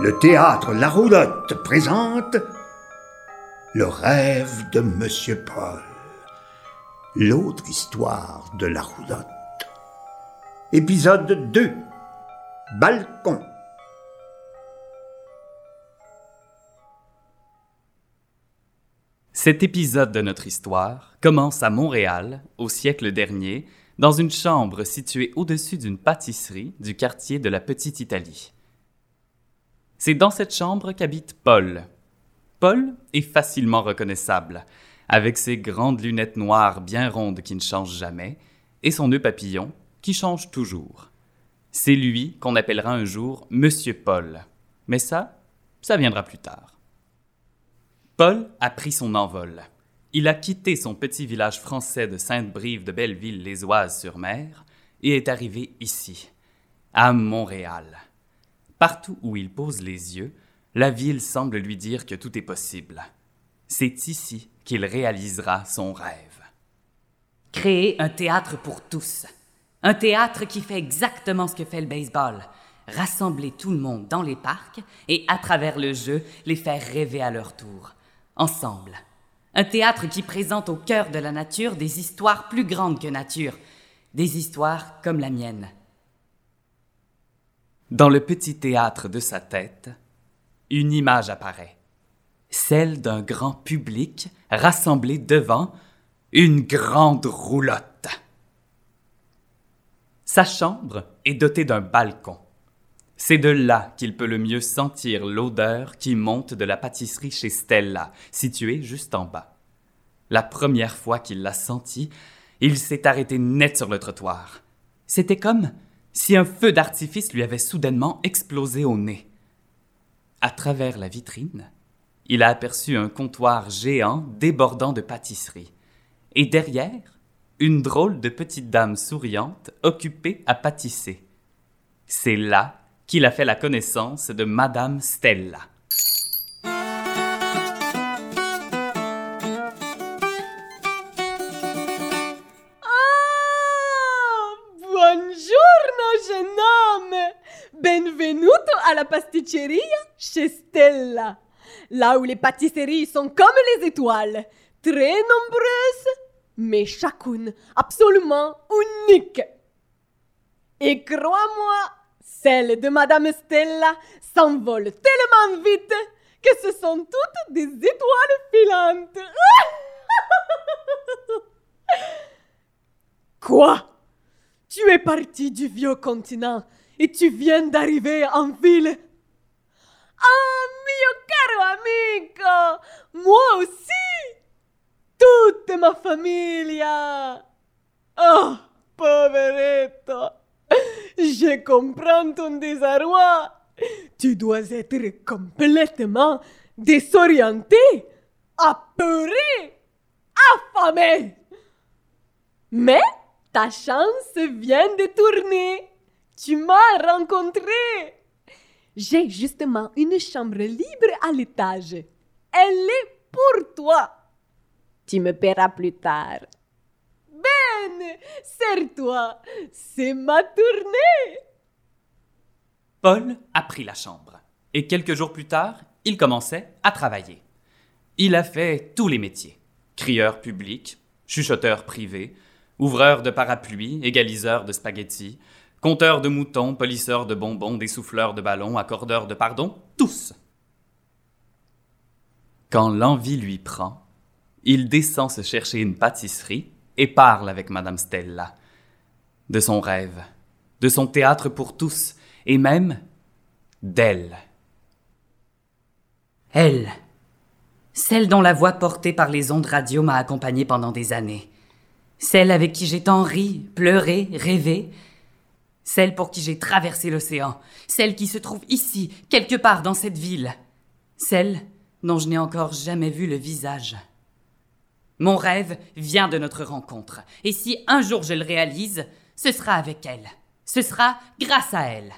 le théâtre La Roulotte présente Le rêve de Monsieur Paul. L'autre histoire de La Roulotte. Épisode 2. Balcon. Cet épisode de notre histoire commence à Montréal, au siècle dernier, dans une chambre située au-dessus d'une pâtisserie du quartier de la Petite Italie. C'est dans cette chambre qu'habite Paul. Paul est facilement reconnaissable, avec ses grandes lunettes noires bien rondes qui ne changent jamais, et son nœud papillon qui change toujours. C'est lui qu'on appellera un jour Monsieur Paul. Mais ça, ça viendra plus tard. Paul a pris son envol. Il a quitté son petit village français de Sainte-Brive de Belleville-les-Oises-sur-Mer et est arrivé ici, à Montréal. Partout où il pose les yeux, la ville semble lui dire que tout est possible. C'est ici qu'il réalisera son rêve. Créer un théâtre pour tous. Un théâtre qui fait exactement ce que fait le baseball. Rassembler tout le monde dans les parcs et, à travers le jeu, les faire rêver à leur tour. Ensemble. Un théâtre qui présente au cœur de la nature des histoires plus grandes que nature. Des histoires comme la mienne. Dans le petit théâtre de sa tête, une image apparaît. Celle d'un grand public rassemblé devant une grande roulotte. Sa chambre est dotée d'un balcon. C'est de là qu'il peut le mieux sentir l'odeur qui monte de la pâtisserie chez Stella, située juste en bas. La première fois qu'il l'a senti, il s'est arrêté net sur le trottoir. C'était comme si un feu d'artifice lui avait soudainement explosé au nez. À travers la vitrine, il a aperçu un comptoir géant débordant de pâtisserie. Et derrière, une drôle de petite dame souriante occupée à pâtisser. C'est là qu'il a fait la connaissance de Madame Stella. Benvenuto alla pasticceria chez Stella. Là où les pâtisseries sont comme les étoiles, très nombreuses, mais chacune absolument unique. Et crois-moi, celle de Madame Stella s'envole tellement vite que ce sont toutes des étoiles filantes. Quoi? Tu es parti du vieux continent et tu viens d'arriver en ville Ah, mio caro amico Moi aussi Toute ma famiglia Oh, poveretto Je comprends ton désarroi. Tu dois être complètement désorienté, apeuré, affamé. Mais ta chance vient de tourner. Tu m'as rencontré. J'ai justement une chambre libre à l'étage. Elle est pour toi. Tu me paieras plus tard. Ben, serre-toi, c'est ma tournée. Paul a pris la chambre. Et quelques jours plus tard, il commençait à travailler. Il a fait tous les métiers. Crieur public, chuchoteur privé, ouvreur de parapluies, égaliseur de spaghettis, compteur de moutons, polisseur de bonbons, dessouffleur de ballons, accordeur de pardon, tous. Quand l'envie lui prend, il descend se chercher une pâtisserie et parle avec Madame Stella. De son rêve, de son théâtre pour tous, et même d'elle. Elle. Celle dont la voix portée par les ondes radio m'a accompagnée pendant des années. Celle avec qui j'ai tant ri, pleuré, rêvé. Celle pour qui j'ai traversé l'océan. Celle qui se trouve ici, quelque part dans cette ville. Celle dont je n'ai encore jamais vu le visage. Mon rêve vient de notre rencontre, et si un jour je le réalise, ce sera avec elle. Ce sera grâce à elle.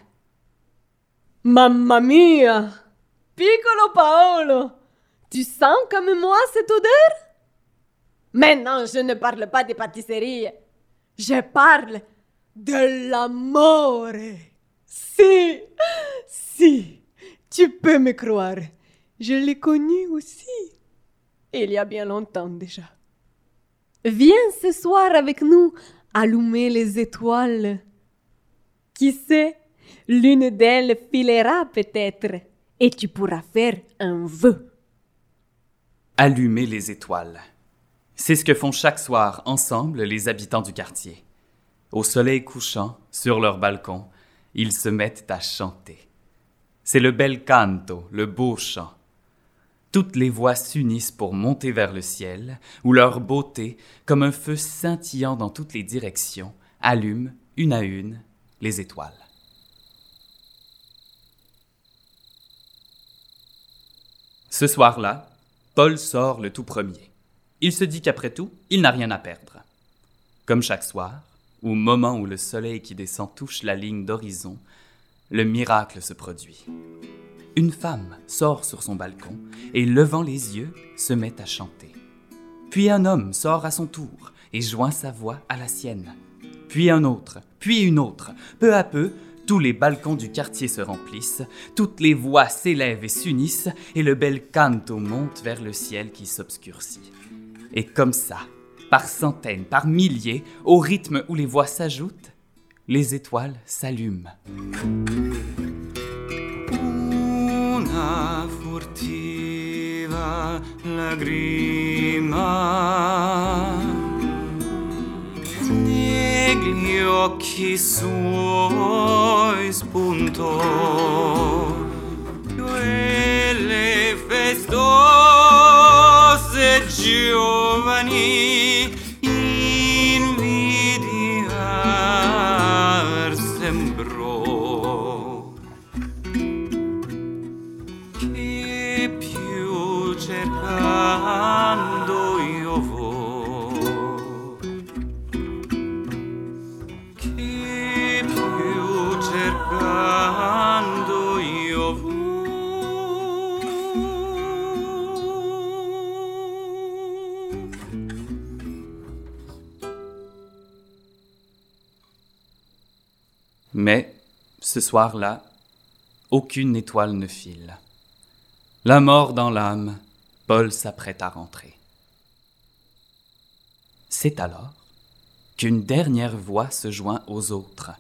Mamma mia! Piccolo Paolo! Tu sens comme moi cette odeur? Mais non, je ne parle pas des pâtisseries. Je parle de l'amour. Si, si, Tu peux me croire. Je l'ai connu aussi. Il y a bien longtemps déjà. Viens ce soir avec nous allumer les étoiles. Qui sait, l'une d'elles filera peut-être, et tu pourras faire un vœu. Allumer les étoiles. C'est ce que font chaque soir ensemble les habitants du quartier. Au soleil couchant, sur leur balcon, ils se mettent à chanter. C'est le bel canto, le beau chant. Toutes les voix s'unissent pour monter vers le ciel, où leur beauté, comme un feu scintillant dans toutes les directions, allume, une à une, les étoiles. Ce soir-là, Paul sort le tout premier. Il se dit qu'après tout, il n'a rien à perdre. Comme chaque soir, au moment où le soleil qui descend touche la ligne d'horizon, le miracle se produit. Une femme sort sur son balcon et, levant les yeux, se met à chanter. Puis un homme sort à son tour et joint sa voix à la sienne. Puis un autre, puis une autre. Peu à peu, tous les balcons du quartier se remplissent, toutes les voix s'élèvent et s'unissent, et le bel canto monte vers le ciel qui s'obscurcit. Et comme ça, par centaines, par milliers, au rythme où les voix s'ajoutent, les étoiles s'allument. Mais, ce soir-là, aucune étoile ne file. La mort dans l'âme, Paul s'apprête à rentrer. C'est alors qu'une dernière voix se joint aux autres.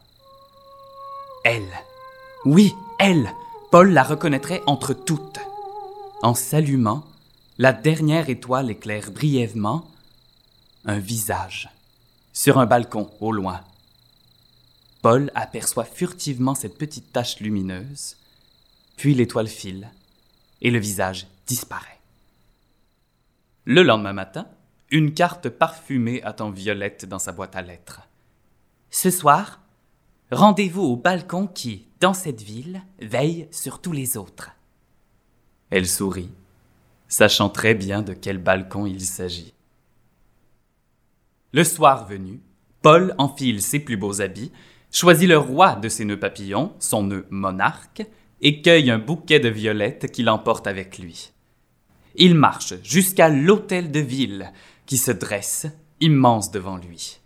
Elle. Oui, elle. Paul la reconnaîtrait entre toutes. En s'allumant, la dernière étoile éclaire brièvement un visage sur un balcon au loin. Paul aperçoit furtivement cette petite tache lumineuse, puis l'étoile file et le visage disparaît. Le lendemain matin, une carte parfumée attend Violette dans sa boîte à lettres. Ce soir, rendez-vous au balcon qui, dans cette ville, veille sur tous les autres. Elle sourit, sachant très bien de quel balcon il s'agit. Le soir venu, Paul enfile ses plus beaux habits, choisit le roi de ses nœuds papillons, son nœud monarque, et cueille un bouquet de violettes qu'il emporte avec lui. Il marche jusqu'à l'hôtel de ville qui se dresse, immense devant lui.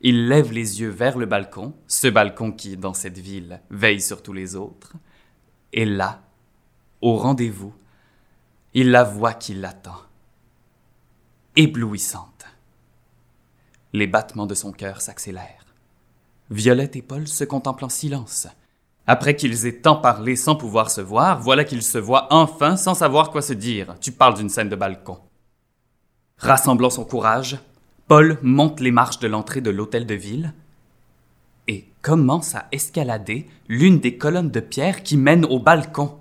Il lève les yeux vers le balcon, ce balcon qui, dans cette ville, veille sur tous les autres, et là, au rendez-vous, il la voit qui l'attend. Éblouissante. Les battements de son cœur s'accélèrent. Violette et Paul se contemplent en silence. Après qu'ils aient tant parlé sans pouvoir se voir, voilà qu'ils se voient enfin sans savoir quoi se dire. Tu parles d'une scène de balcon. Rassemblant son courage, Paul monte les marches de l'entrée de l'hôtel de ville et commence à escalader l'une des colonnes de pierre qui mènent au balcon.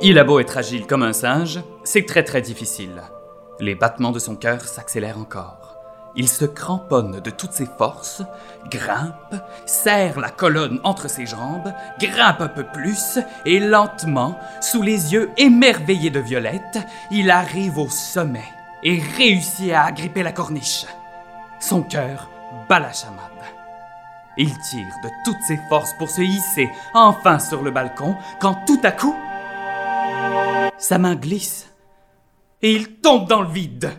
Il a beau être agile comme un singe, c'est très très difficile. Les battements de son cœur s'accélèrent encore. Il se cramponne de toutes ses forces, grimpe, serre la colonne entre ses jambes, grimpe un peu plus, et lentement, sous les yeux émerveillés de Violette, il arrive au sommet et réussit à agripper la corniche. Son cœur bat la chamade. Il tire de toutes ses forces pour se hisser enfin sur le balcon, quand tout à coup, sa main glisse et il tombe dans le vide.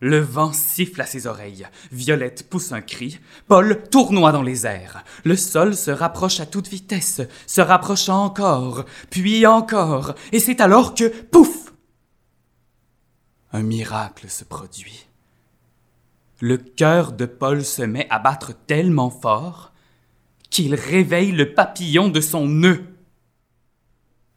Le vent siffle à ses oreilles. Violette pousse un cri. Paul tournoie dans les airs. Le sol se rapproche à toute vitesse, se rapprochant encore, puis encore. Et c'est alors que, pouf! Un miracle se produit. Le cœur de Paul se met à battre tellement fort qu'il réveille le papillon de son nœud.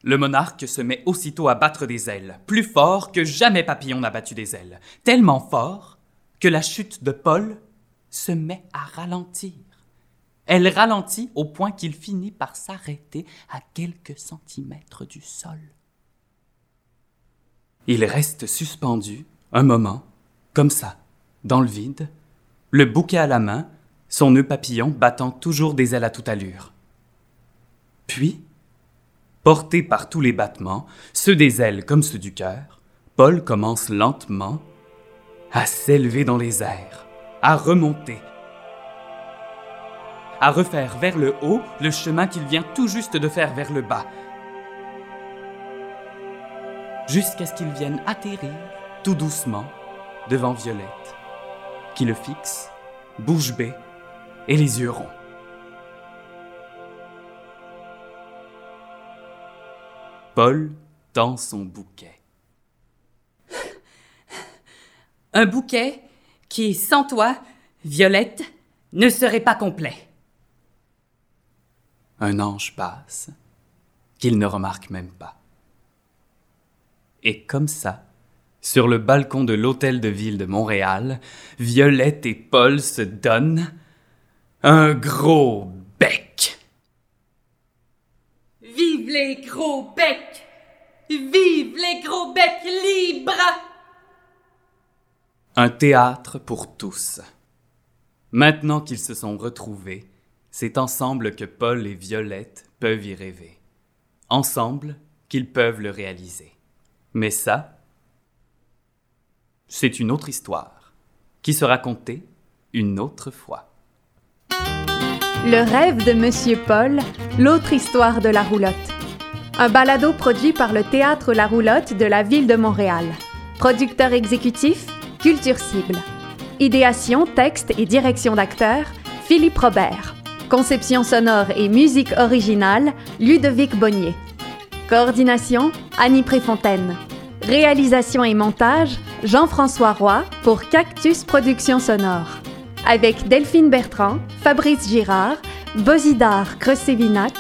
Le monarque se met aussitôt à battre des ailes, plus fort que jamais papillon n'a battu des ailes, tellement fort que la chute de Paul se met à ralentir. Elle ralentit au point qu'il finit par s'arrêter à quelques centimètres du sol. Il reste suspendu un moment, comme ça, dans le vide, le bouquet à la main, son nœud papillon battant toujours des ailes à toute allure. Puis, Porté par tous les battements, ceux des ailes comme ceux du cœur, Paul commence lentement à s'élever dans les airs, à remonter, à refaire vers le haut le chemin qu'il vient tout juste de faire vers le bas, jusqu'à ce qu'il vienne atterrir tout doucement devant Violette, qui le fixe, bouche bée et les yeux ronds. Paul tend son bouquet. Un bouquet qui, sans toi, Violette, ne serait pas complet. Un ange passe, qu'il ne remarque même pas. Et comme ça, sur le balcon de l'hôtel de ville de Montréal, Violette et Paul se donnent un gros bec. Vive les gros becs! Vive les gros becs libres! Un théâtre pour tous. Maintenant qu'ils se sont retrouvés, c'est ensemble que Paul et Violette peuvent y rêver. Ensemble qu'ils peuvent le réaliser. Mais ça, c'est une autre histoire qui sera contée une autre fois. Le rêve de Monsieur Paul, l'autre histoire de la roulotte. Un balado produit par le Théâtre La Roulotte de la ville de Montréal. Producteur exécutif, Culture Cible. Idéation, texte et direction d'acteur, Philippe Robert. Conception sonore et musique originale, Ludovic Bonnier. Coordination, Annie Préfontaine. Réalisation et montage, Jean-François Roy pour Cactus Productions Sonore avec Delphine Bertrand, Fabrice Girard, Bosidar Creusévinac,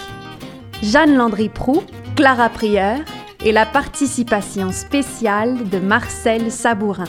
Jeanne Landry-Prou, Clara Prieur et la participation spéciale de Marcel Sabourin.